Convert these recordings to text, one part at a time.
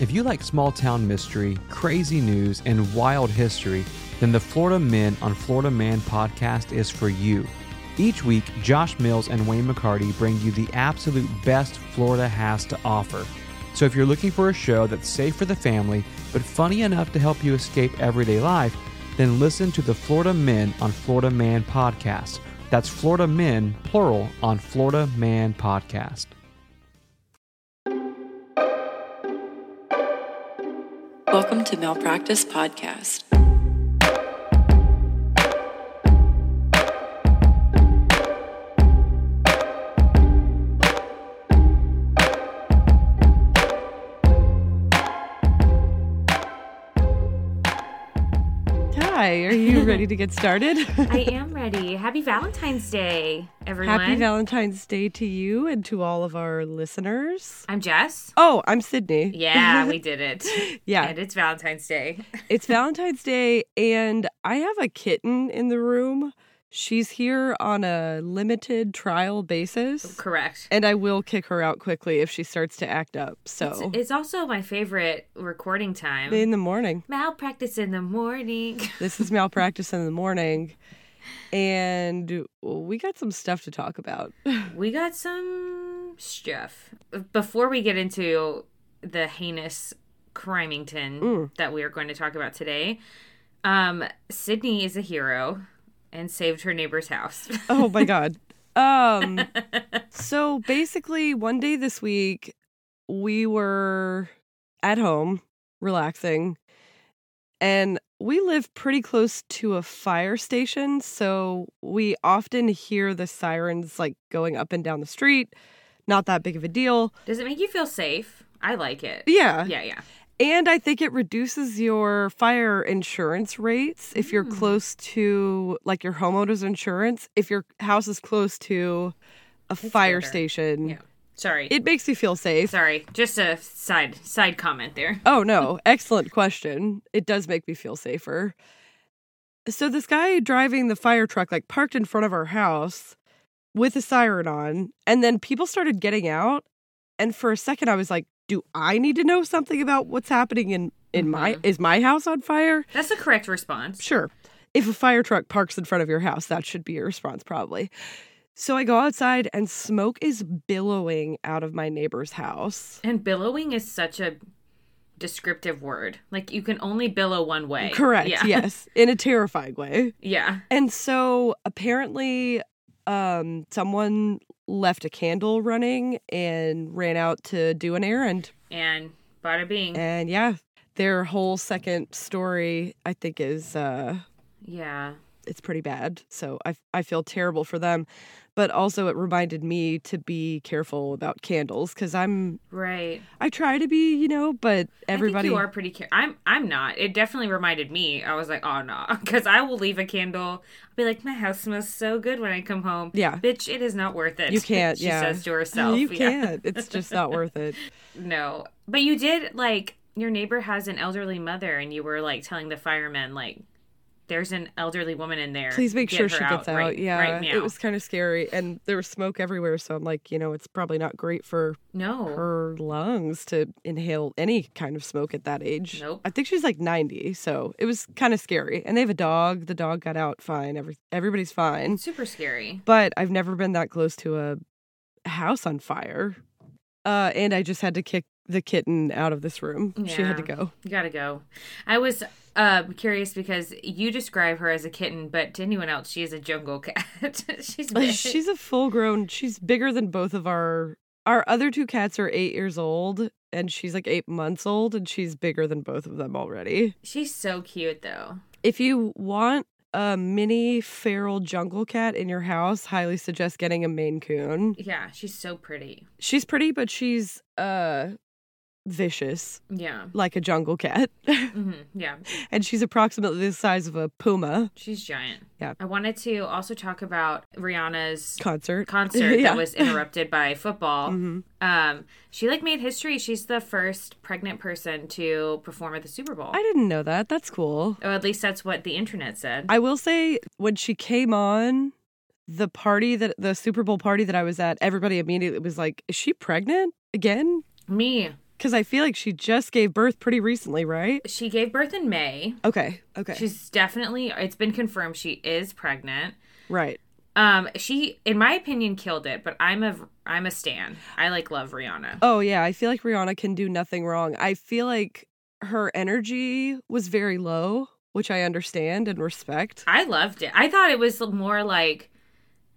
If you like small town mystery, crazy news, and wild history, then the Florida Men on Florida Man podcast is for you. Each week, Josh Mills and Wayne McCarty bring you the absolute best Florida has to offer. So if you're looking for a show that's safe for the family, but funny enough to help you escape everyday life, then listen to the Florida Men on Florida Man podcast. That's Florida Men, plural, on Florida Man podcast. Welcome to Malpractice Podcast. You ready to get started? I am ready. Happy Valentine's Day, everyone. Happy Valentine's Day to you and to all of our listeners. I'm Jess. Oh, I'm Sydney. Yeah, we did it. Yeah. And it's Valentine's Day. It's Valentine's Day, and I have a kitten in the room. She's here on a limited trial basis. Correct. And I will kick her out quickly if she starts to act up. It's, So, it's also my favorite recording time. in the morning. Malpractice in the morning. This is malpractice in the morning. And we got some stuff to talk about. we got some stuff. Before we get into the heinous crimington Mm. that we are going to talk about today, um, Sydney is a hero and saved her neighbor's house. oh my god. Um so basically one day this week we were at home relaxing and we live pretty close to a fire station so we often hear the sirens like going up and down the street. Not that big of a deal. Does it make you feel safe? I like it. Yeah. Yeah, yeah. And I think it reduces your fire insurance rates if you're Mm. close to like your homeowner's insurance. If your house is close to a fire better. station, Yeah. Sorry. it makes you feel safe. Sorry. Just a side side comment there. Oh no, excellent question. It does make me feel safer. So this guy driving the fire truck like parked in front of our house with a siren on, and then people started getting out. And for a second I was like, do I need to know something about what's happening in in my mm-hmm. is my house on fire? That's the correct response. Sure. If a fire truck parks in front of your house, that should be your response, probably. So I go outside and smoke is billowing out of my neighbor's house. And billowing is such a descriptive word. Like you can only billow one way. Correct, Yeah. yes, in a terrifying way. Yeah. And so apparently, um, someone left a candle running and ran out to do an errand. And bada bing. And yeah, their whole second story, I think, is uh, yeah. it's pretty bad. So I I feel terrible for them, but also it reminded me to be careful about candles because I'm Right. I try to be, you know, but everybody you are pretty care. I'm. I'm not. It definitely reminded me. I was like, oh no, because I will leave a candle. I'll be like, my house smells so good when I come home. Yeah. Bitch, it is not worth it. you can't. she yeah, says to herself. you Yeah. can't. It's just not worth it. No. But you did like your neighbor has an elderly mother and you were like telling the firemen like there's an elderly woman in there. Please make Get sure she gets out. right, yeah, Right it was kind of scary, and there was smoke everywhere. So I'm like, you know, it's probably not great for no. her lungs to inhale any kind of smoke at that age. Nope. I think she's like 90, so it was kind of scary. And they have a dog. The dog got out fine. Every everybody's fine. Super scary. But I've never been that close to a house on fire. Uh, and I just had to kick the kitten out of this room. She had to go. You gotta go. I was uh, curious because you describe her as a kitten, but to anyone else, she is a jungle cat. She's big. She's a full grown. She's bigger than both of our our other two cats are 8 years old and she's like 8 months old and she's bigger than both of them already. She's so cute though. If you want a mini feral jungle cat in your house, highly suggest getting a Maine Coon. Yeah, she's so pretty. She's pretty but she's uh vicious Yeah. like a jungle cat. hmm Yeah. and she's approximately the size of a puma She's giant. Yeah. I wanted to also talk about Rihanna's concert. concert Yeah. that was interrupted by football. Mhm. Um, she like made history. She's the first pregnant person to perform at the Super Bowl. I didn't know that. That's cool. or at least that's what the internet said. I will say when she came on the party that the Super Bowl party that I was at, everybody immediately was like, "Is she pregnant again?" Me, Because I feel like she just gave birth pretty recently, right? She gave birth in May. Okay. Okay. She's definitely it's been confirmed she is pregnant. right. Um she in my opinion killed it, but I'm a I'm a stan. I like love Rihanna. Oh yeah, I feel like Rihanna can do nothing wrong. I feel like her energy was very low, which I understand and respect. I loved it. I thought it was more like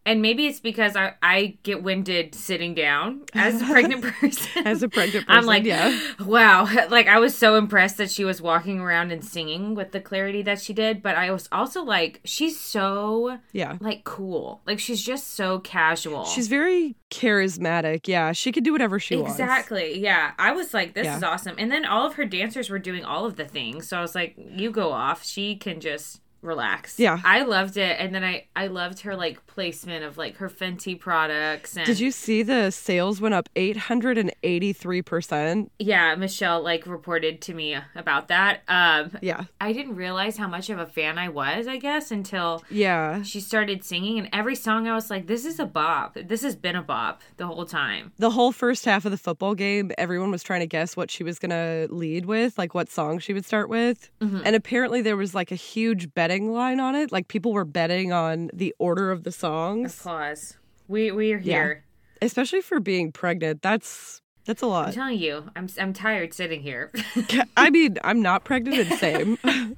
and maybe it's because I, I get winded sitting down as a pregnant person. As a pregnant person, I'm like, yeah. wow. Like, I was so impressed that she was walking around and singing with the clarity that she did. But I was also like, she's so, Yeah. like, cool. Like, she's just so casual. She's very charismatic. Yeah, she could do whatever she wants. Exactly. Yeah. I was like, this Yeah. is awesome. And then all of her dancers were doing all of the things. So I was like, you go off. She can just relax. Yeah. I loved it. And then I, I loved her like placement of like her Fenty products. And Did you see the sales went up 883%? Yeah. Michelle like reported to me about that. Um, Yeah. I didn't realize how much of a fan I was, I guess, until Yeah. she started singing. And every song I was like, this is a bop. This has been a bop the whole time. The whole first half of the football game, everyone was trying to guess what she was going to lead with, like what song she would start with. Mm-hmm. And apparently there was like a huge betting line on it. Like people were betting on the order of the songs, Applause. We we are here. especially for being pregnant. That's that's a I'm lot. telling you, I'm I'm tired sitting here. I mean, I'm not pregnant and same.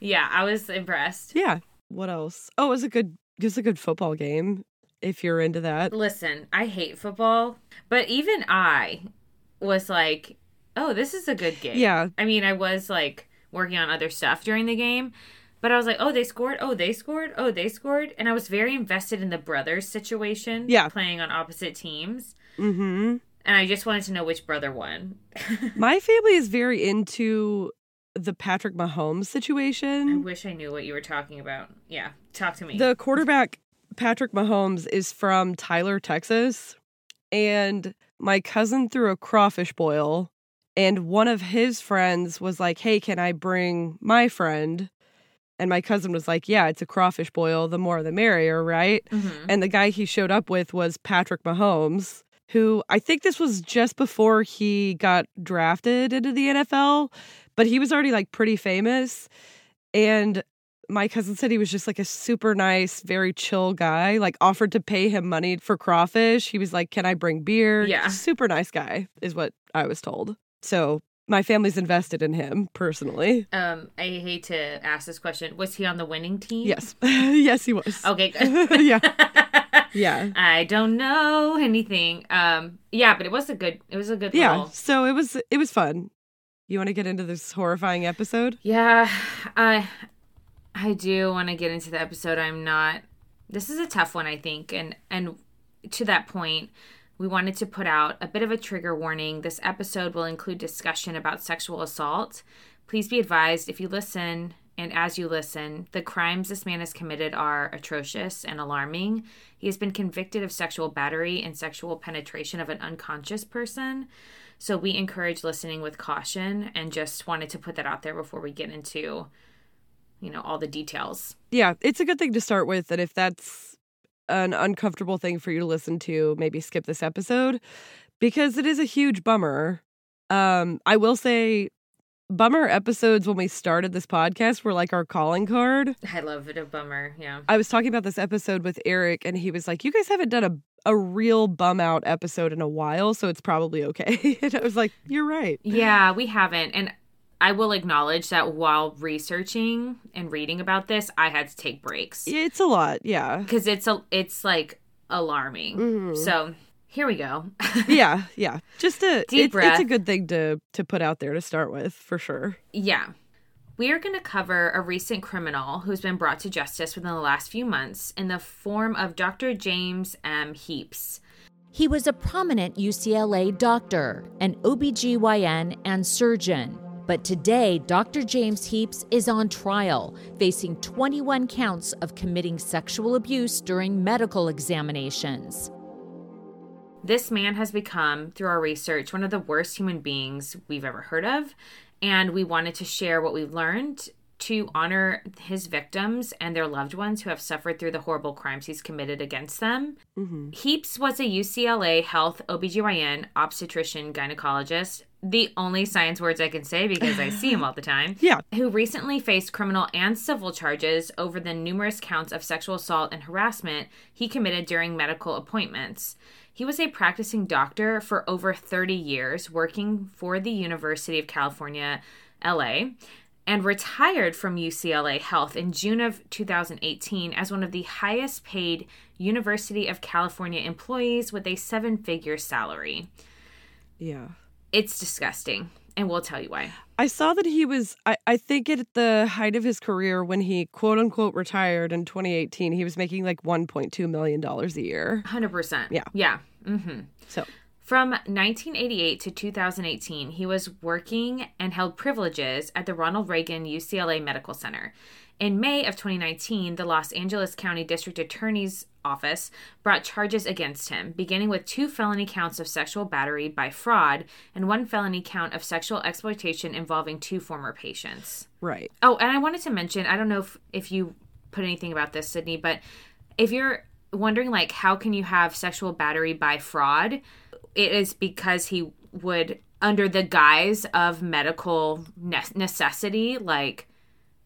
yeah, I was impressed. yeah. What else? Oh, it was a good it was a good football game if you're into that. Listen, I hate football, but even I was like, "Oh, this is a good game." Yeah. I mean, I was like working on other stuff during the game, but I was like, "Oh, they scored. Oh, they scored. Oh, they scored." And I was very invested in the brothers situation, Yeah. playing on opposite teams, Mhm. and I just wanted to know which brother won. My family is very into the Patrick Mahomes situation. I wish I knew what you were talking about. Yeah, talk to me. The quarterback Patrick Mahomes is from Tyler, Texas, and my cousin threw a crawfish boil and one of his friends was like, "Hey, can I bring my friend?" And my cousin was like, "Yeah, it's a crawfish boil, the more the merrier, right?" Mhm. And the guy he showed up with was Patrick Mahomes, who I think this was just before he got drafted into the NFL, but he was already like pretty famous. And my cousin said he was just like a super nice, very chill guy, like offered to pay him money for crawfish. He was like, Can I bring beer? Yeah. Super nice guy, is what I was told. So my family's invested in him personally. Um, I hate to ask this question. Was he on the winning team? Yes. yes, he was. Okay, good. Yeah. Yeah. I don't know anything. Um, yeah, but it was a good. It was a good. Yeah. little- So it was it was fun. You want to get into this horrifying episode? Yeah, I I do want to get into the episode. I'm not. This is a tough one, I think, and and to that point, we wanted to put out a bit of a trigger warning. This episode will include discussion about sexual assault. Please be advised if you listen and as you listen, the crimes this man has committed are atrocious and alarming. He has been convicted of sexual battery and sexual penetration of an unconscious person. So we encourage listening with caution and just wanted to put that out there before we get into you know all the details. Yeah, it's a good thing to start with. And if that's an uncomfortable thing for you to listen to, maybe skip this episode because it is a huge bummer. Um, I will say, bummer episodes when we started this podcast were like our calling card. I love it a bummer, yeah. I was talking about this episode with Eric, and he was like, "You guys haven't done a a real bum out episode in a while, so it's probably okay." and I was like, "You're right." Yeah, we haven't and I will acknowledge that while researching and reading about this, I had to take breaks It's a lot, yeah. because it's a it's like alarming. Mhm. So here we go. yeah, yeah. Just a Deep it's, breath. it's a good thing to to put out there to start with for sure. Yeah. We are going to cover a recent criminal who's been brought to justice within the last few months in the form of Dr. James M. Heaps. He was a prominent UCLA doctor, an OBGYN, and surgeon. But today, Dr. James Heaps is on trial, facing 21 counts of committing sexual abuse during medical examinations. This man has become, through our research, one of the worst human beings we've ever heard of. And we wanted to share what we've learned to honor his victims and their loved ones who have suffered through the horrible crimes he's committed against them. Mm-hmm. Heaps was a UCLA health OBGYN obstetrician gynecologist the only science words I can say because I see him all the time. Yeah. Who recently faced criminal and civil charges over the numerous counts of sexual assault and harassment he committed during medical appointments. He was a practicing doctor for over 30 years, working for the University of California, LA, and retired from UCLA Health in June of 2018 as one of the highest paid University of California employees with a seven figure salary. Yeah. It's disgusting, and we'll tell you why. I saw that he was, I, I think at the height of his career when he quote unquote retired in 2018, he was making like $1.2 million a year. 100%. Yeah. Yeah. Mm-hmm. So, From 1988 to 2018, he was working and held privileges at the Ronald Reagan UCLA Medical Center. In May of 2019, the Los Angeles County District Attorney's Office brought charges against him, beginning with two felony counts of sexual battery by fraud and one felony count of sexual exploitation involving two former patients. right. Oh, and I wanted to mention, I don't know if, if you put anything about this, Sydney, but if you're wondering like how can you have sexual battery by fraud, it is because he would under the guise of medical necessity like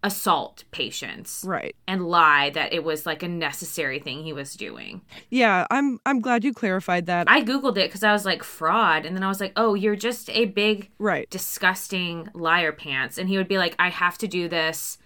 assault patients Right. and lie that it was like a necessary thing he was doing. Yeah, I'm I'm glad you clarified that. I googled it cuz I was like fraud and then I was like, "Oh, you're just a big right. disgusting liar pants." And he would be like, "I have to do this.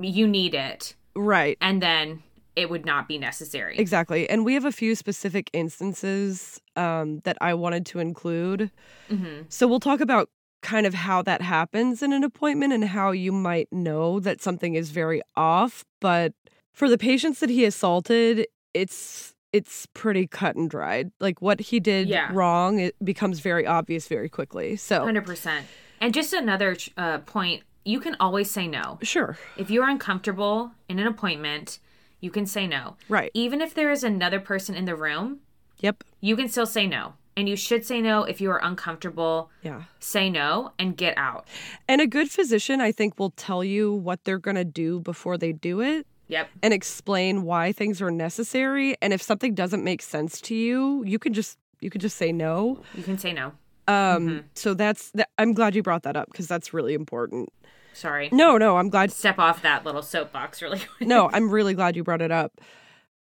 You need it." Right. And then it would not be necessary. Exactly. And we have a few specific instances um, that I wanted to include. hmm So we'll talk about kind of how that happens in an appointment and how you might know that something is very off. But for the patients that he assaulted, it's it's pretty cut and dried. Like what he did Yeah. wrong, it becomes very obvious very quickly. So 100%. And just another uh, point, you can always say no. sure. If you're uncomfortable in an appointment, you can say no. Right. Even if there is another person in the room, Yep. you can still say no. And you should say no if you are uncomfortable. Yeah. Say no and get out. And a good physician, I think, will tell you what they're going to do before they do it. Yep. and explain why things are necessary and if something doesn't make sense to you you can just you can just say no You can say no. um so that's that, i'm glad you brought that up because that's really important Sorry. no no i'm glad Step off that little soapbox really quick. no i'm really glad you brought it up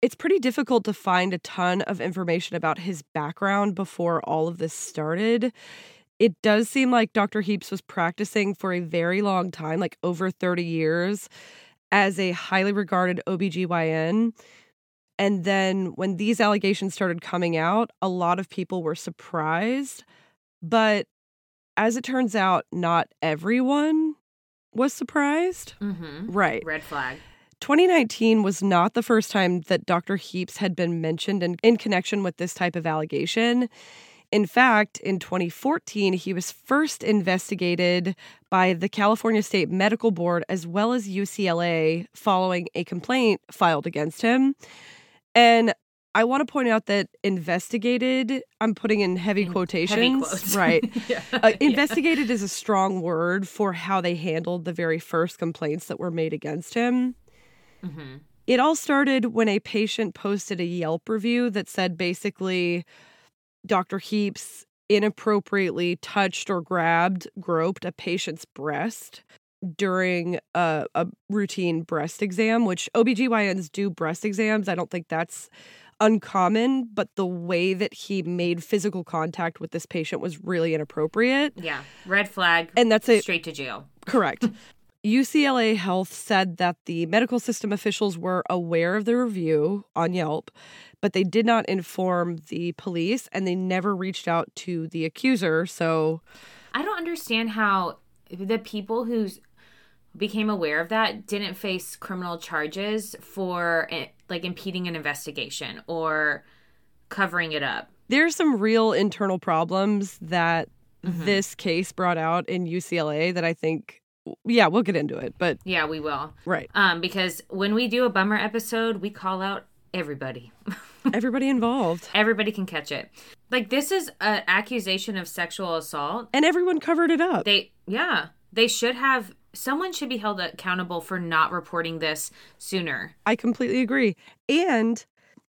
it's pretty difficult to find a ton of information about his background before all of this started it does seem like dr heaps was practicing for a very long time like over 30 years as a highly regarded OBGYN. And then when these allegations started coming out, a lot of people were surprised. But as it turns out, not everyone was surprised. Mm-hmm. Right. Red flag. 2019 was not the first time that Dr. Heaps had been mentioned in, in connection with this type of allegation. In fact, in 2014, he was first investigated by the California State Medical Board as well as UCLA following a complaint filed against him. And I want to point out that investigated, I'm putting in heavy In quotations. Heavy. Right. yeah. Uh, Yeah. investigated is a strong word for how they handled the very first complaints that were made against him. Mhm. It all started when a patient posted a Yelp review that said basically Dr. Heaps inappropriately touched or grabbed, groped a patient's breast during a, a routine breast exam, which OBGYNs do breast exams. I don't think that's uncommon, but the way that he made physical contact with this patient was really inappropriate. Yeah. Red flag. And that's it. Straight to jail. Correct. UCLA Health said that the medical system officials were aware of the review on Yelp, but they did not inform the police and they never reached out to the accuser. So, I don't understand how the people who became aware of that didn't face criminal charges for eh, like impeding an investigation or covering it up. there's some real internal problems that Mhm. this case brought out in UCLA that I think, yeah, we'll get into it. But, Yeah, we will. right. Um, because when we do a bummer episode, we call out everybody. Everybody involved. everybody can catch it. Like this is an accusation of sexual assault. And everyone covered it up. They yeah, they should have someone should be held accountable for not reporting this sooner. I completely agree. And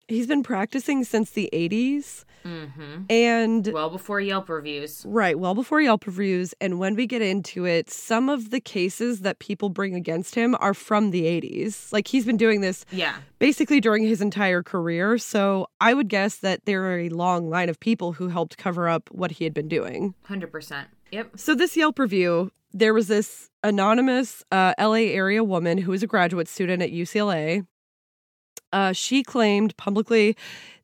he's been practicing since the 80s. Mm-hmm. And Well before Yelp reviews. Right, well before Yelp reviews. And when we get into it, some of the cases that people bring against him are from the 80s. Like he's been doing this Yeah. basically during his entire career. So I would guess that there are a long line of people who helped cover up what he had been doing. 100%. Yep. So this Yelp review, there was this anonymous uh, LA area woman who was a graduate student at UCLA. Uh, she claimed publicly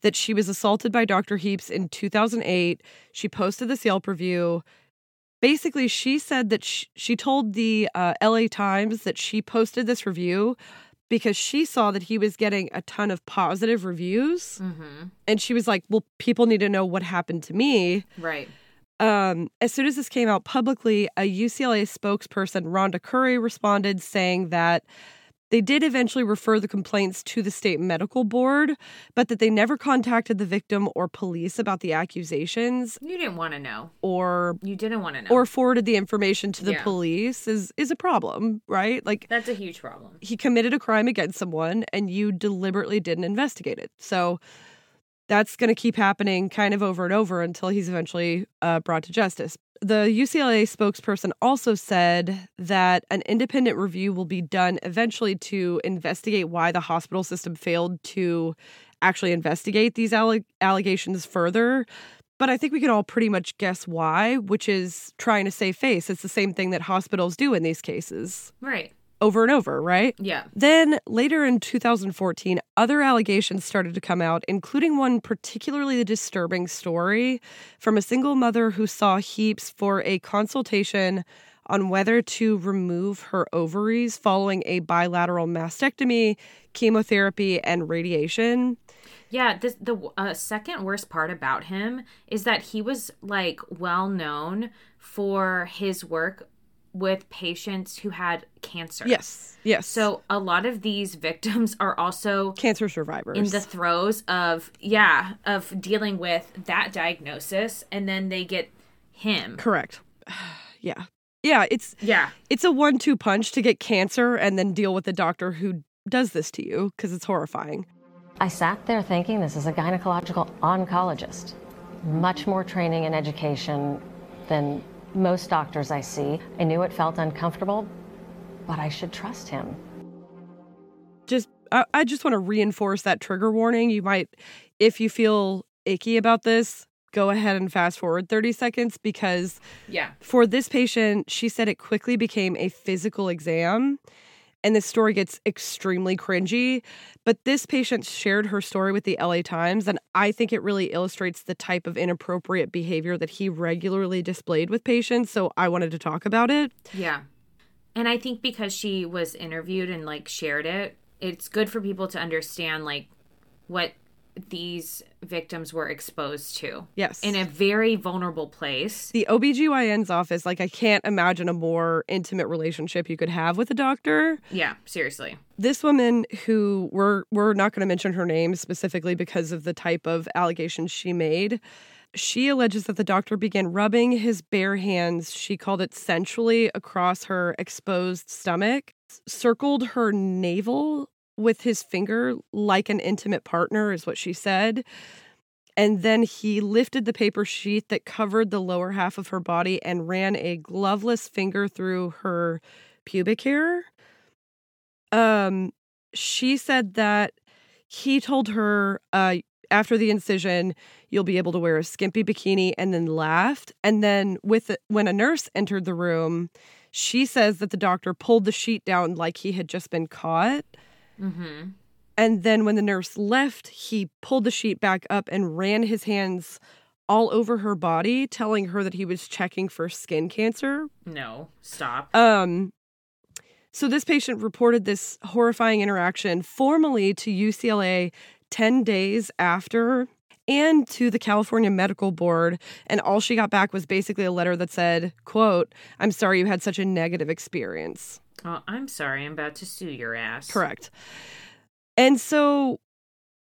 that she was assaulted by Dr. Heaps in 2008. She posted this Yelp review. Basically, she said that sh- she told the uh, LA Times that she posted this review because she saw that he was getting a ton of positive reviews. Mm-hmm. And she was like, well, people need to know what happened to me Right. Um, as soon as this came out publicly, a UCLA spokesperson, Rhonda Curry, responded saying that they did eventually refer the complaints to the state medical board, but that they never contacted the victim or police about the accusations You didn't want to know. or You didn't want to know. or forwarded the information to the Yeah. police is is a problem, right? Like That's a huge problem. he committed a crime against someone and you deliberately didn't investigate it. So that's going to keep happening kind of over and over until he's eventually uh, brought to justice. The UCLA spokesperson also said that an independent review will be done eventually to investigate why the hospital system failed to actually investigate these alle- allegations further. But I think we can all pretty much guess why, which is trying to save face. It's the same thing that hospitals do in these cases Right. Over and over, right? Yeah. Then later in 2014, other allegations started to come out, including one particularly disturbing story from a single mother who saw Heaps for a consultation on whether to remove her ovaries following a bilateral mastectomy, chemotherapy, and radiation. Yeah, this the uh, second worst part about him is that he was like well known for his work with patients who had cancer. Yes, yes. So a lot of these victims are also cancer survivors. in the throes of yeah, of dealing with that diagnosis and then they get him. Correct. yeah. Yeah, it's Yeah. it's a one-two punch to get cancer and then deal with the doctor who does this to you because it's horrifying. I sat there thinking this is a gynecological oncologist. Much more training and education than most doctors I see. I knew it felt uncomfortable, but I should trust him. just I, I just want to reinforce that trigger warning. You might, if you feel icky about this, go ahead and fast forward 30 seconds because Yeah. for this patient, she said it quickly became a physical exam. And this story gets extremely cringy. But this patient shared her story with the LA Times. And I think it really illustrates the type of inappropriate behavior that he regularly displayed with patients. So I wanted to talk about it. Yeah. And I think because she was interviewed and like shared it, it's good for people to understand like what these victims were exposed to Yes. in a very vulnerable place. the OBGYN's office, like I can't imagine a more intimate relationship you could have with a doctor. Yeah, seriously. This woman who we're we're not going to mention her name specifically because of the type of allegations she made. She alleges that the doctor began rubbing his bare hands, she called it sensually, across her exposed stomach, circled her navel with his finger like an intimate partner, is what she said. And then he lifted the paper sheet that covered the lower half of her body and ran a gloveless finger through her pubic hair. Um, she said that he told her uh, after the incision, you'll be able to wear a skimpy bikini, and then laughed. And then with when a nurse entered the room, she says that the doctor pulled the sheet down like he had just been caught. Mm-hmm. And then when the nurse left, he pulled the sheet back up and ran his hands all over her body, telling her that he was checking for skin cancer. No, stop. Um so this patient reported this horrifying interaction formally to UCLA 10 days after and to the California Medical Board and all she got back was basically a letter that said, quote, "I'm sorry you had such a negative experience." Oh, I'm sorry. I'm about to sue your ass. Correct. And so,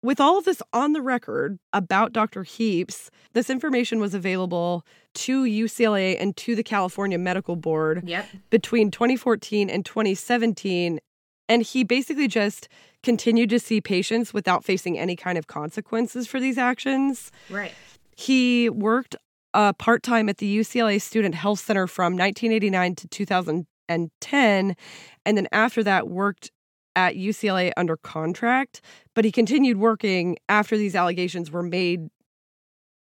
with all of this on the record about Dr. Heaps, this information was available to UCLA and to the California Medical Board Yep. between 2014 and 2017. And he basically just continued to see patients without facing any kind of consequences for these actions. Right. He worked uh, part time at the UCLA Student Health Center from 1989 to 2010. And 10, and then after that, worked at UCLA under contract. But he continued working after these allegations were made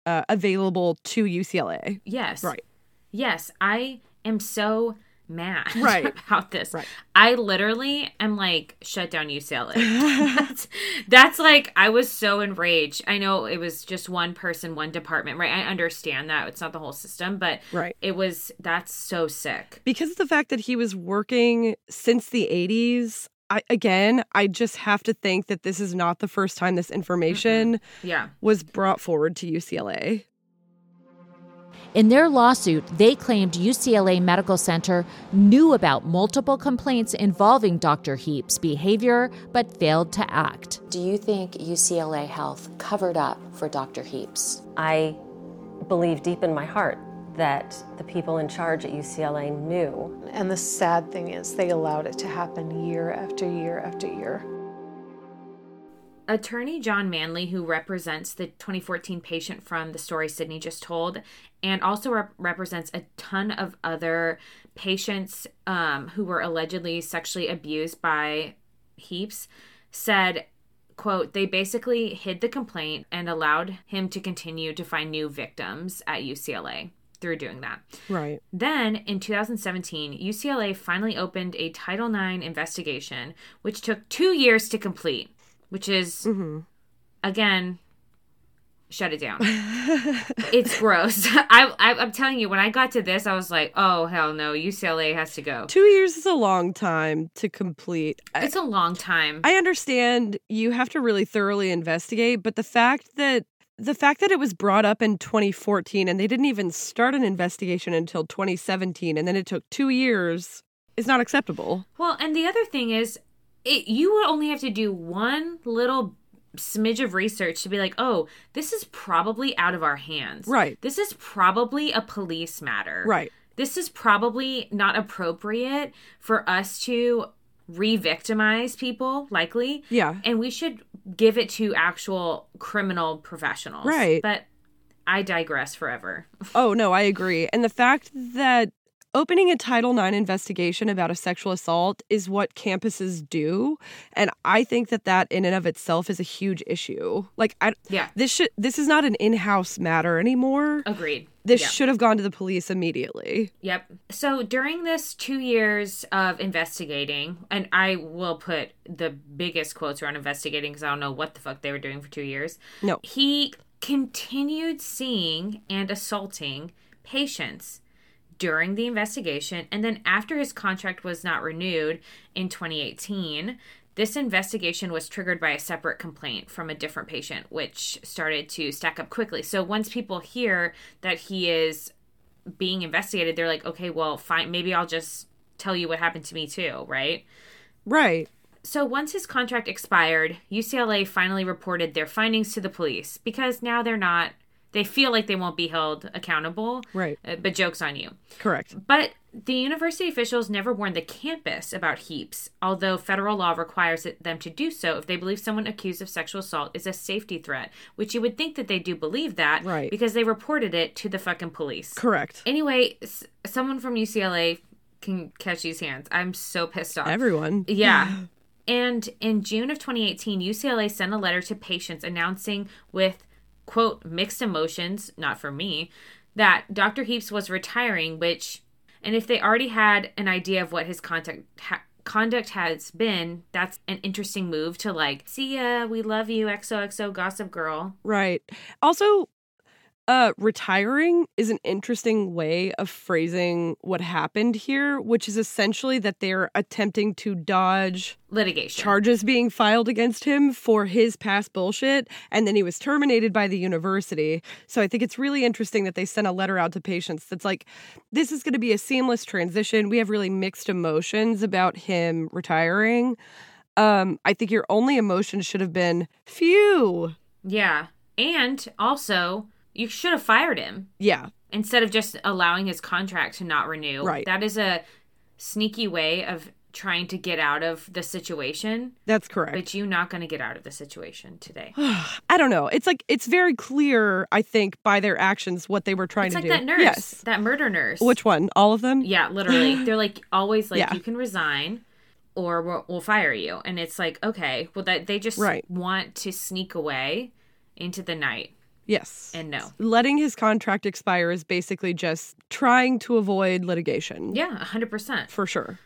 uh, available to UCLA. Yes. Right. Yes. I am so mad Right. about this. Right. I literally am like shut down UCLA. that's, that's like I was so enraged. I know it was just one person, one department, right? I understand that it's not the whole system, but Right. it was that's so sick. Because of the fact that he was working since the 80s, I, again, I just have to think that this is not the first time this information Yeah. was brought forward to UCLA. In their lawsuit, they claimed UCLA Medical Center knew about multiple complaints involving Dr. Heap's behavior but failed to act. Do you think UCLA Health covered up for Dr. Heaps? I believe deep in my heart that the people in charge at UCLA knew. And the sad thing is, they allowed it to happen year after year after year. Attorney John Manly, who represents the 2014 patient from the story Sydney just told, and also rep- represents a ton of other patients um, who were allegedly sexually abused by Heaps, said, quote, they basically hid the complaint and allowed him to continue to find new victims at UCLA through doing that. Right. Then in 2017, UCLA finally opened a Title IX investigation, which took two years to complete, which is, mm-hmm. again, shut it down. it's gross. I, I, I'm telling you, when I got to this, I was like, oh, hell no, UCLA has to go. Two years is a long time to complete. It's a long time. I understand you have to really thoroughly investigate, but the fact that the fact that it was brought up in 2014 and they didn't even start an investigation until 2017 and then it took 2 years is not acceptable. Well, and the other thing is, it, you would only have to do one little smidge of research to be like, oh, this is probably out of our hands. Right. This is probably a police matter. Right. This is probably not appropriate for us to re victimize people, likely. Yeah. And we should give it to actual criminal professionals. Right. But I digress forever. Oh, no, I agree. And the fact that opening a Title IX investigation about a sexual assault is what campuses do, and I think that that in and of itself is a huge issue. Like I Yeah. this should this is not an in-house matter anymore. Agreed. This Yeah. should have gone to the police immediately. Yep. So during this two years of investigating, and I will put the biggest quotes around investigating because I don't know what the fuck they were doing for two years. No. He continued seeing and assaulting patients during the investigation. And then after his contract was not renewed in 2018, this investigation was triggered by a separate complaint from a different patient, which started to stack up quickly. So once people hear that he is being investigated, they're like, okay, well, fine, maybe I'll just tell you what happened to me too, right? Right. So once his contract expired, UCLA finally reported their findings to the police because now they're not, they feel like they won't be held accountable. Right. Uh, But joke's on you. Correct. But the university officials never warned the campus about heaps, although federal law requires them to do so if they believe someone accused of sexual assault is a safety threat, which you would think that they do believe that Right. because they reported it to the fucking police. Correct. Anyway, s- someone from UCLA can catch these hands. I'm so pissed off. Everyone. Yeah. And in June of 2018, UCLA sent a letter to patients announcing with, quote, mixed emotions, not for me, that Dr. Heaps was retiring, which, and if they already had an idea of what his contact, ha- conduct has been, that's an interesting move to like, see ya, we love you, XOXO Gossip Girl. Right. Also, uh, retiring is an interesting way of phrasing what happened here, which is essentially that they're attempting to dodge Litigation. charges being filed against him for his past bullshit, and then he was terminated by the university. So I think it's really interesting that they sent a letter out to patients that's like, this is going to be a seamless transition. We have really mixed emotions about him retiring. Um, I think your only emotion should have been, phew. Yeah. And also, you should have fired him. Yeah, instead of just allowing his contract to not renew. Right. That is a sneaky way of trying to get out of the situation. That's correct. But you're not going to get out of the situation today. I don't know. It's like it's very clear, I think, by their actions what they were trying it's to like do. that nurse, Yes. that murder nurse. Which one? All of them? Yeah, literally. They're like always like Yeah. you can resign or we'll, we'll fire you. And it's like, okay, well that they just Right. want to sneak away into the night. Yes. And no. Letting his contract expire is basically just trying to avoid litigation. Yeah, 100%. For sure.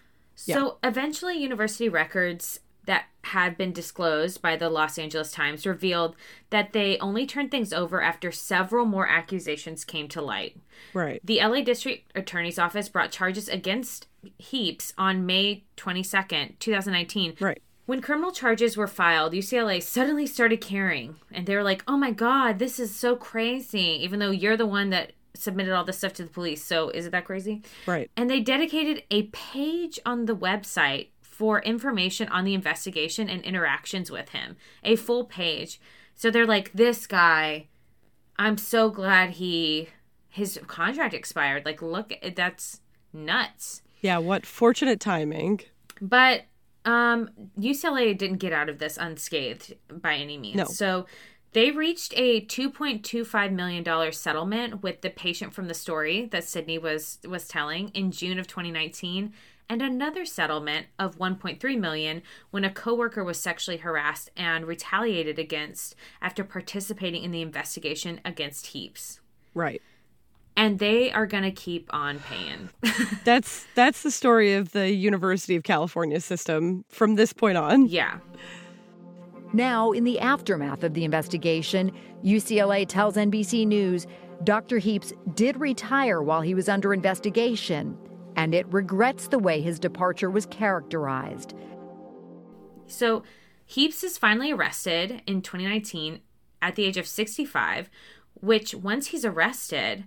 Yeah. So eventually, university records that had been disclosed by the Los Angeles Times revealed that they only turned things over after several more accusations came to light. Right. The LA District Attorney's Office brought charges against Heaps on May 22nd, 2019. Right. When criminal charges were filed, UCLA suddenly started caring. And they were like, oh my God, this is so crazy. Even though you're the one that submitted all this stuff to the police. So is it that crazy? Right. And they dedicated a page on the website for information on the investigation and interactions with him. A full page. So they're like, this guy, I'm so glad he his contract expired. Like, look, that's nuts. Yeah, what fortunate timing. But um UCLA didn't get out of this unscathed by any means. No. So they reached a 2.25 million dollar settlement with the patient from the story that Sydney was was telling in June of 2019 and another settlement of 1.3 million when a coworker was sexually harassed and retaliated against after participating in the investigation against Heaps. Right. And they are going to keep on paying. That's that's the story of the University of California system from this point on. yeah. Now, in the aftermath of the investigation, UCLA tells NBC News Dr. Heaps did retire while he was under investigation, and it regrets the way his departure was characterized. So Heaps is finally arrested in 2019 at the age of 65, which once he's arrested,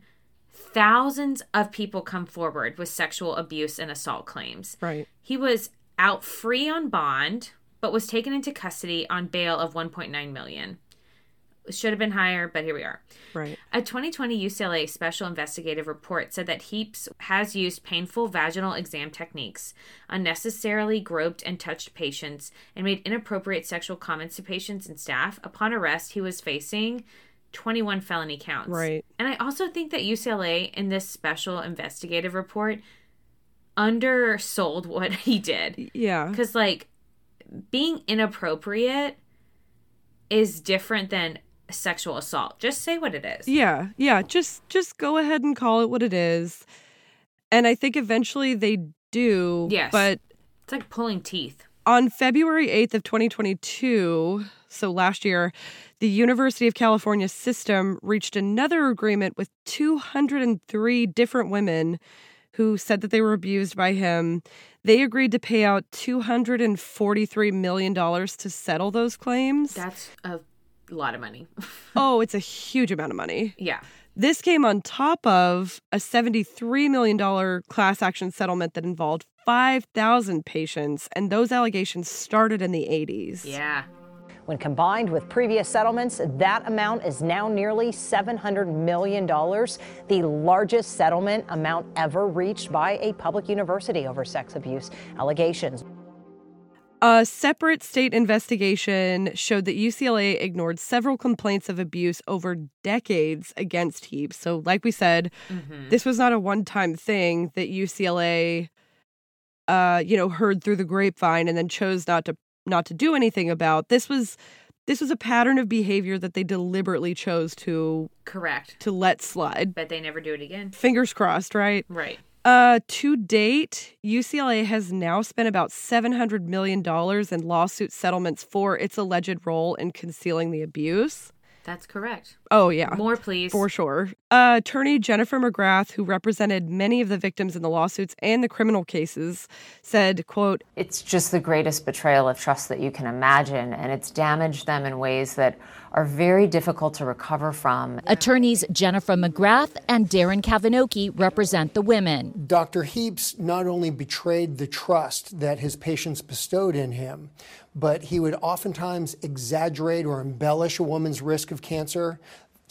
thousands of people come forward with sexual abuse and assault claims. Right. He was out free on bond, but was taken into custody on bail of 1.9 million. Should have been higher, but here we are. Right. A 2020 UCLA special investigative report said that Heaps has used painful vaginal exam techniques, unnecessarily groped and touched patients, and made inappropriate sexual comments to patients and staff. Upon arrest, he was facing 21 felony counts. Right. And I also think that UCLA, in this special investigative report, undersold what he did. Yeah. Because, like, being inappropriate is different than sexual assault. Just say what it is. Yeah. Yeah, just just go ahead and call it what it is. And I think eventually they do. Yes. But It's like pulling teeth. On February 8th of 2022, so last year, the University of California system reached another agreement with 203 different women who said that they were abused by him. They agreed to pay out $243 million to settle those claims. That's a lot of money. oh, it's a huge amount of money. yeah. This came on top of a $73 million class action settlement that involved 5,000 patients, and those allegations started in the 80s. Yeah. When combined with previous settlements, that amount is now nearly $700 million, the largest settlement amount ever reached by a public university over sex abuse allegations. A separate state investigation showed that UCLA ignored several complaints of abuse over decades against Heaps. So, like we said, Mm-hmm. this was not a one-time thing that UCLA, uh, you know, heard through the grapevine and then chose not to not to do anything about. This was this was a pattern of behavior that they deliberately chose to Correct. to let slide. But they never do it again. Fingers crossed, right? Right. Uh, to date, UCLA has now spent about $700 million in lawsuit settlements for its alleged role in concealing the abuse. That's correct. Oh, yeah. More, please. For sure. Uh, attorney Jennifer McGrath, who represented many of the victims in the lawsuits and the criminal cases, said, quote, It's just the greatest betrayal of trust that you can imagine, and it's damaged them in ways that are very difficult to recover from. Attorneys Jennifer McGrath and Darren Kavinoky represent the women. Dr. Heaps not only betrayed the trust that his patients bestowed in him, but he would oftentimes exaggerate or embellish a woman's risk of cancer,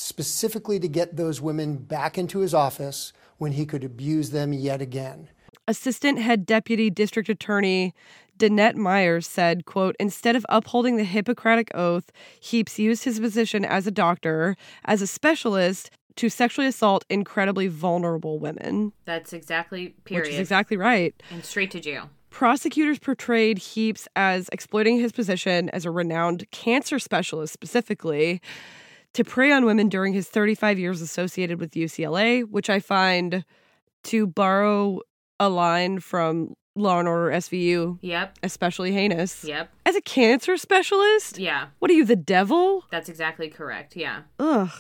specifically to get those women back into his office when he could abuse them yet again. Assistant Head Deputy District Attorney Danette Meyers said, quote, instead of upholding the Hippocratic Oath, Heaps used his position as a doctor, as a specialist, to sexually assault incredibly vulnerable women. That's exactly period. Which is exactly right. And straight to jail. Prosecutors portrayed Heaps as exploiting his position as a renowned cancer specialist specifically to prey on women during his 35 years associated with UCLA, which I find to borrow a line from Law and Order SVU. Yep. Especially heinous. Yep. As a cancer specialist? Yeah. What are you, the devil? That's exactly correct. Yeah. Ugh.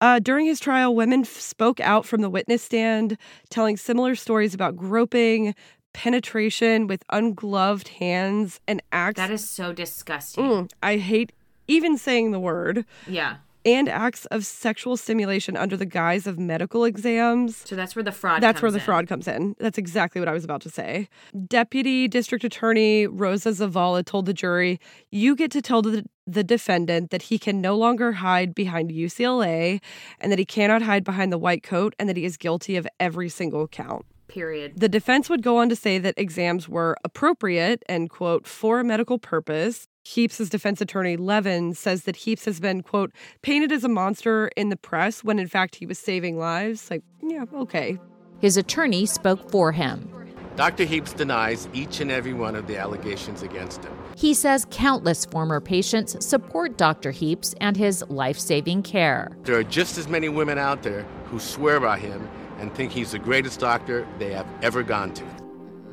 Uh, during his trial, women f- spoke out from the witness stand, telling similar stories about groping, penetration with ungloved hands, and acts. That is so disgusting. Mm, I hate even saying the word. Yeah. And acts of sexual stimulation under the guise of medical exams. So that's where the fraud That's where the in. fraud comes in. That's exactly what I was about to say. Deputy District Attorney Rosa Zavala told the jury, You get to tell the, the defendant that he can no longer hide behind UCLA and that he cannot hide behind the white coat and that he is guilty of every single count. Period. The defense would go on to say that exams were appropriate and, quote, for a medical purpose. Heaps' defense attorney, Levin, says that Heaps has been, quote, painted as a monster in the press when in fact he was saving lives. Like, yeah, okay. His attorney spoke for him. Dr. Heaps denies each and every one of the allegations against him. He says countless former patients support Dr. Heaps and his life saving care. There are just as many women out there who swear by him and think he's the greatest doctor they have ever gone to.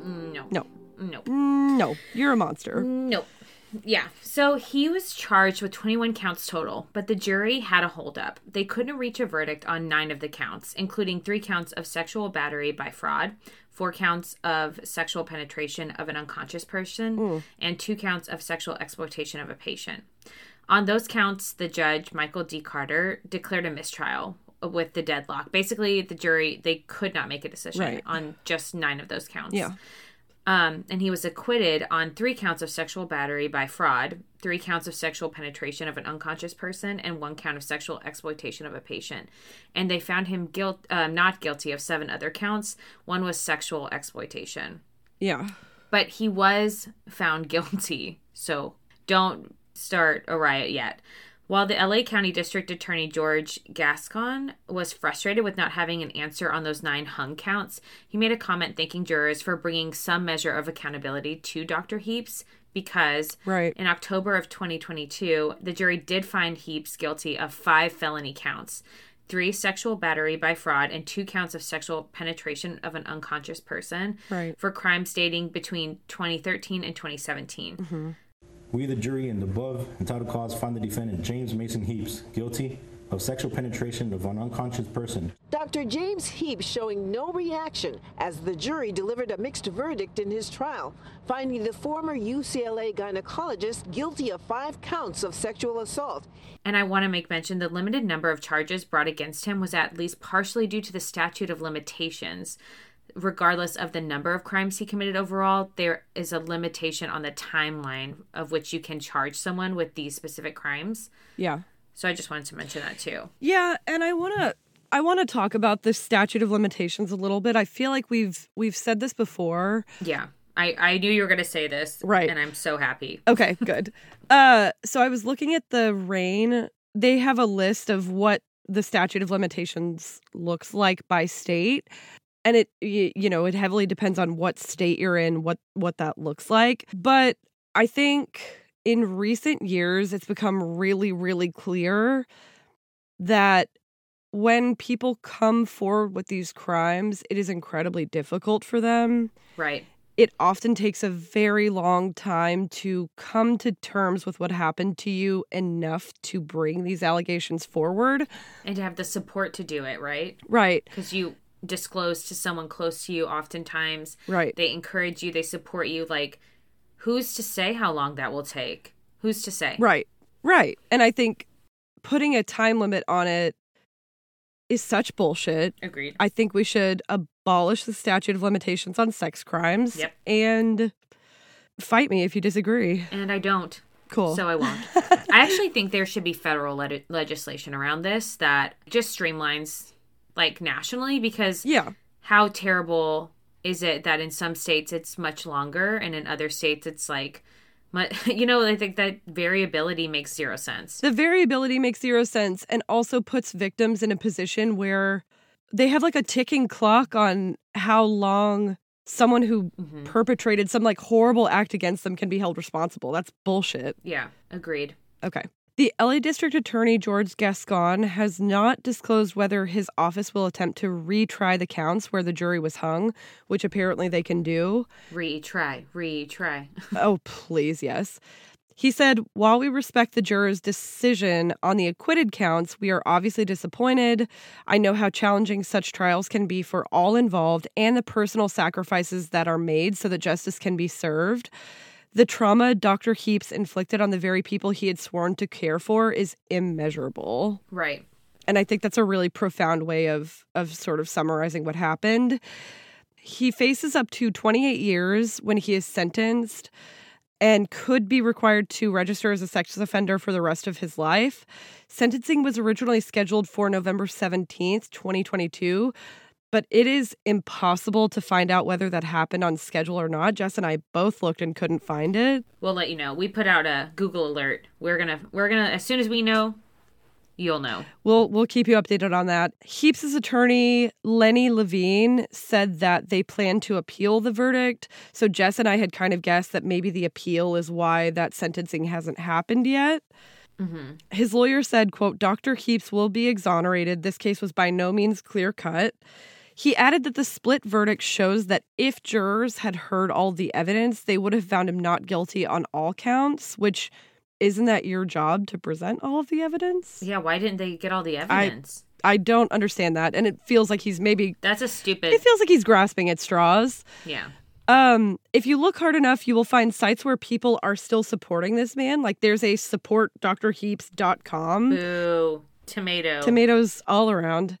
No. No. No. Mm, no, you're a monster. No. Yeah. So he was charged with 21 counts total, but the jury had a holdup. They couldn't reach a verdict on nine of the counts, including three counts of sexual battery by fraud, four counts of sexual penetration of an unconscious person, and two counts of sexual exploitation of a patient. On those counts, the judge, Michael D. Carter, declared a mistrial with the deadlock. Basically, the jury, they could not make a decision Right. on just nine of those counts. Yeah. Um, and he was acquitted on three counts of sexual battery by fraud, three counts of sexual penetration of an unconscious person, and one count of sexual exploitation of a patient. And they found him guilt, uh, not guilty of seven other counts. One was sexual exploitation, Yeah. but he was found guilty. So don't start a riot yet. While the LA County District Attorney George Gascon was frustrated with not having an answer on those nine hung counts, he made a comment thanking jurors for bringing some measure of accountability to Dr. Heaps because Right. in October of 2022, the jury did find Heaps guilty of five felony counts three sexual battery by fraud and two counts of sexual penetration of an unconscious person Right. for crimes dating between 2013 and 2017. Mm-hmm. We, the jury, in the above entitled cause, find the defendant James Mason Heaps guilty of sexual penetration of an unconscious person. Dr. James Heaps showing no reaction as the jury delivered a mixed verdict in his trial, finding the former UCLA gynecologist guilty of five counts of sexual assault. And I want to make mention the limited number of charges brought against him was at least partially due to the statute of limitations. Regardless of the number of crimes he committed overall, there is a limitation on the timeline of which you can charge someone with these specific crimes. Yeah. So I just wanted to mention that too. Yeah, and I want to I want to talk about the statute of limitations a little bit. I feel like we've we've said this before. Yeah. I, I knew you were going to say this. Right. And I'm so happy. Okay, good. uh so I was looking at the RAINN. They have a list of what the statute of limitations looks like by state. And it you, you know, it heavily depends on what state you're in, what what that looks like. But I think in recent years it's become really really clear that when people come forward with these crimes, it is incredibly difficult for them. Right. It often takes a very long time to come to terms with what happened to you enough to bring these allegations forward. And to have the support to do it, right? Right. Because you disclose to someone close to you oftentimes. Right. They encourage you, they support you. Like, who's to say how long that will take? Who's to say? Right. Right. And I think putting a time limit on it is such bullshit. Agreed. I think we should abolish the statute of limitations on sex crimes. Yep. And fight me if you disagree. And I don't. Cool. So I won't. I actually think there should be federal le- legislation around this that just streamlines like nationally because yeah. how terrible is it that in some states it's much longer and in other states it's like you know, I think that variability makes zero sense. The variability makes zero sense and also puts victims in a position where they have like a ticking clock on how long someone who mm-hmm. perpetrated some like horrible act against them can be held responsible. That's bullshit. Yeah, agreed. Okay. The LA District Attorney George Gascon has not disclosed whether his office will attempt to retry the counts where the jury was hung, which apparently they can do. Retry, retry. oh, please, yes. He said, While we respect the juror's decision on the acquitted counts, we are obviously disappointed. I know how challenging such trials can be for all involved and the personal sacrifices that are made so that justice can be served. The trauma Dr. Heaps inflicted on the very people he had sworn to care for is immeasurable. Right. And I think that's a really profound way of of sort of summarizing what happened. He faces up to 28 years when he is sentenced and could be required to register as a sex offender for the rest of his life. Sentencing was originally scheduled for November 17th, 2022, but it is impossible to find out whether that happened on schedule or not. Jess and I both looked and couldn't find it. We'll let you know. We put out a Google alert. We're gonna we're gonna as soon as we know, you'll know. We'll we'll keep you updated on that. Heaps' attorney Lenny Levine said that they plan to appeal the verdict. So Jess and I had kind of guessed that maybe the appeal is why that sentencing hasn't happened yet. Mm-hmm. His lawyer said, "quote Dr. Heaps will be exonerated. This case was by no means clear cut." He added that the split verdict shows that if jurors had heard all the evidence, they would have found him not guilty on all counts, which isn't that your job to present all of the evidence? Yeah, why didn't they get all the evidence? I, I don't understand that. And it feels like he's maybe That's a stupid It feels like he's grasping at straws. Yeah. Um, if you look hard enough, you will find sites where people are still supporting this man. Like there's a supportdrheaps.com. Boo. Tomato. Tomatoes all around.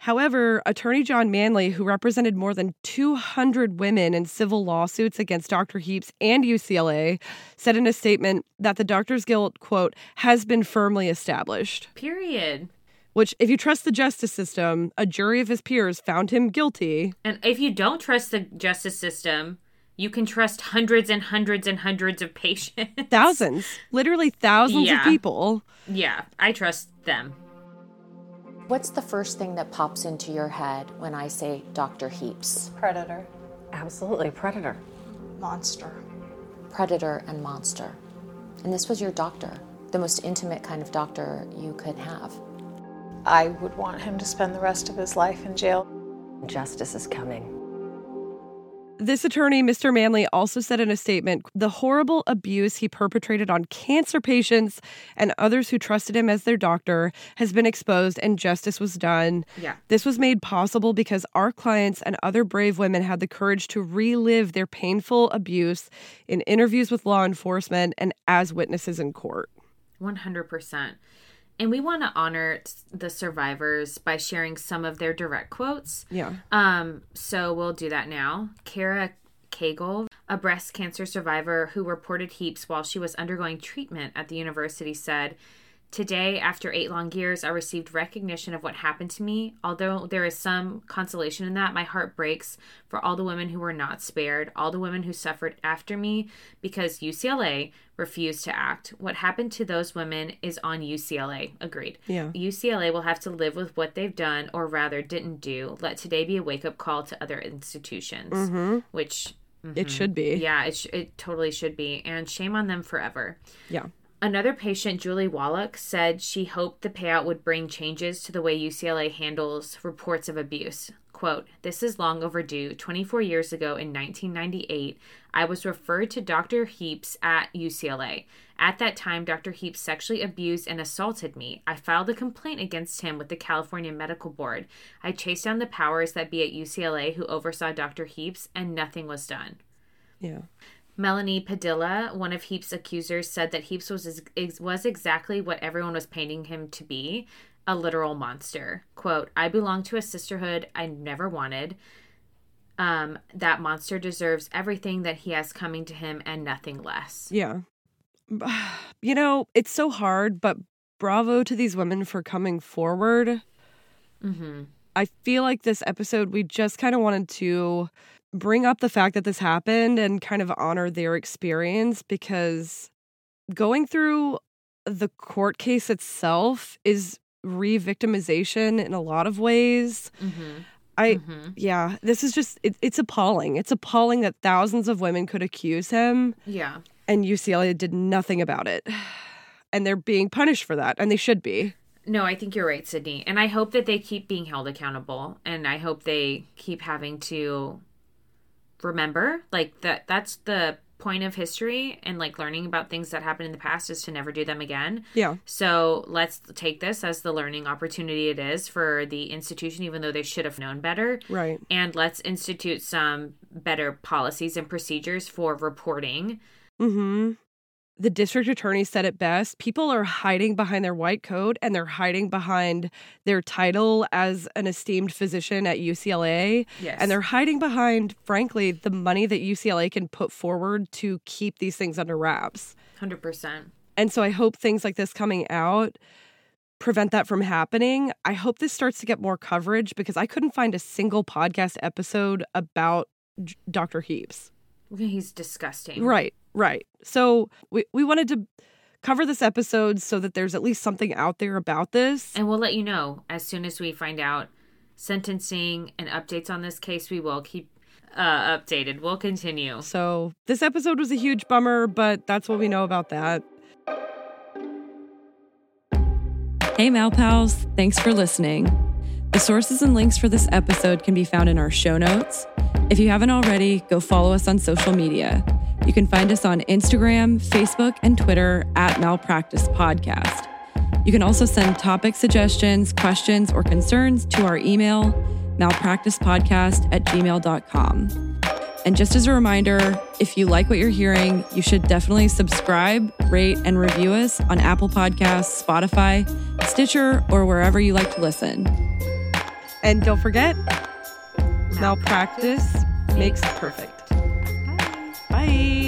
However, attorney John Manly, who represented more than 200 women in civil lawsuits against Dr. Heaps and UCLA, said in a statement that the doctor's guilt, quote, has been firmly established. Period. Which, if you trust the justice system, a jury of his peers found him guilty. And if you don't trust the justice system, you can trust hundreds and hundreds and hundreds of patients. Thousands. Literally thousands yeah. of people. Yeah, I trust them. What's the first thing that pops into your head when I say Dr. Heaps? Predator. Absolutely, predator. Monster. Predator and monster. And this was your doctor, the most intimate kind of doctor you could have. I would want him to spend the rest of his life in jail. Justice is coming. This attorney, Mr. Manly, also said in a statement the horrible abuse he perpetrated on cancer patients and others who trusted him as their doctor has been exposed and justice was done. Yeah. This was made possible because our clients and other brave women had the courage to relive their painful abuse in interviews with law enforcement and as witnesses in court. 100%. And we want to honor the survivors by sharing some of their direct quotes. Yeah. Um, so we'll do that now. Kara Cagle, a breast cancer survivor who reported heaps while she was undergoing treatment at the university, said, Today, after eight long years, I received recognition of what happened to me. Although there is some consolation in that, my heart breaks for all the women who were not spared, all the women who suffered after me because UCLA refused to act. What happened to those women is on UCLA. Agreed. Yeah. UCLA will have to live with what they've done, or rather, didn't do. Let today be a wake up call to other institutions, mm-hmm. which. Mm-hmm. It should be. Yeah, it, sh- it totally should be. And shame on them forever. Yeah. Another patient, Julie Wallach, said she hoped the payout would bring changes to the way UCLA handles reports of abuse. Quote, This is long overdue. 24 years ago in 1998, I was referred to Dr. Heaps at UCLA. At that time, Dr. Heaps sexually abused and assaulted me. I filed a complaint against him with the California Medical Board. I chased down the powers that be at UCLA who oversaw Dr. Heaps, and nothing was done. Yeah. Melanie Padilla, one of Heaps' accusers, said that Heaps was was exactly what everyone was painting him to be, a literal monster. Quote, I belong to a sisterhood I never wanted. Um, that monster deserves everything that he has coming to him and nothing less. Yeah. You know, it's so hard, but bravo to these women for coming forward. Mm-hmm. I feel like this episode, we just kind of wanted to bring up the fact that this happened and kind of honor their experience because going through the court case itself is re-victimization in a lot of ways. Mm-hmm. I Mhm. yeah, this is just it, it's appalling. It's appalling that thousands of women could accuse him Yeah. and UCLA did nothing about it. And they're being punished for that and they should be. No, I think you're right, Sydney. And I hope that they keep being held accountable and I hope they keep having to remember like that that's the point of history and like learning about things that happened in the past is to never do them again. Yeah. So let's take this as the learning opportunity it is for the institution, even though they should have known better. Right. And let's institute some better policies and procedures for reporting. Mhm. The district attorney said it best. People are hiding behind their white coat and they're hiding behind their title as an esteemed physician at UCLA. Yes. And they're hiding behind, frankly, the money that UCLA can put forward to keep these things under wraps. 100%. And so I hope things like this coming out prevent that from happening. I hope this starts to get more coverage because I couldn't find a single podcast episode about Dr. Heaps. He's disgusting. Right, right. So we, we wanted to cover this episode so that there's at least something out there about this. And we'll let you know as soon as we find out sentencing and updates on this case. We will keep uh, updated. We'll continue. So this episode was a huge bummer, but that's what we know about that. Hey, Mal Pals. Thanks for listening. The sources and links for this episode can be found in our show notes. If you haven't already, go follow us on social media. You can find us on Instagram, Facebook, and Twitter at Malpractice Podcast. You can also send topic suggestions, questions, or concerns to our email, malpracticepodcast at gmail.com. And just as a reminder, if you like what you're hearing, you should definitely subscribe, rate, and review us on Apple Podcasts, Spotify, Stitcher, or wherever you like to listen. And don't forget, now practice makes perfect. Bye. Bye.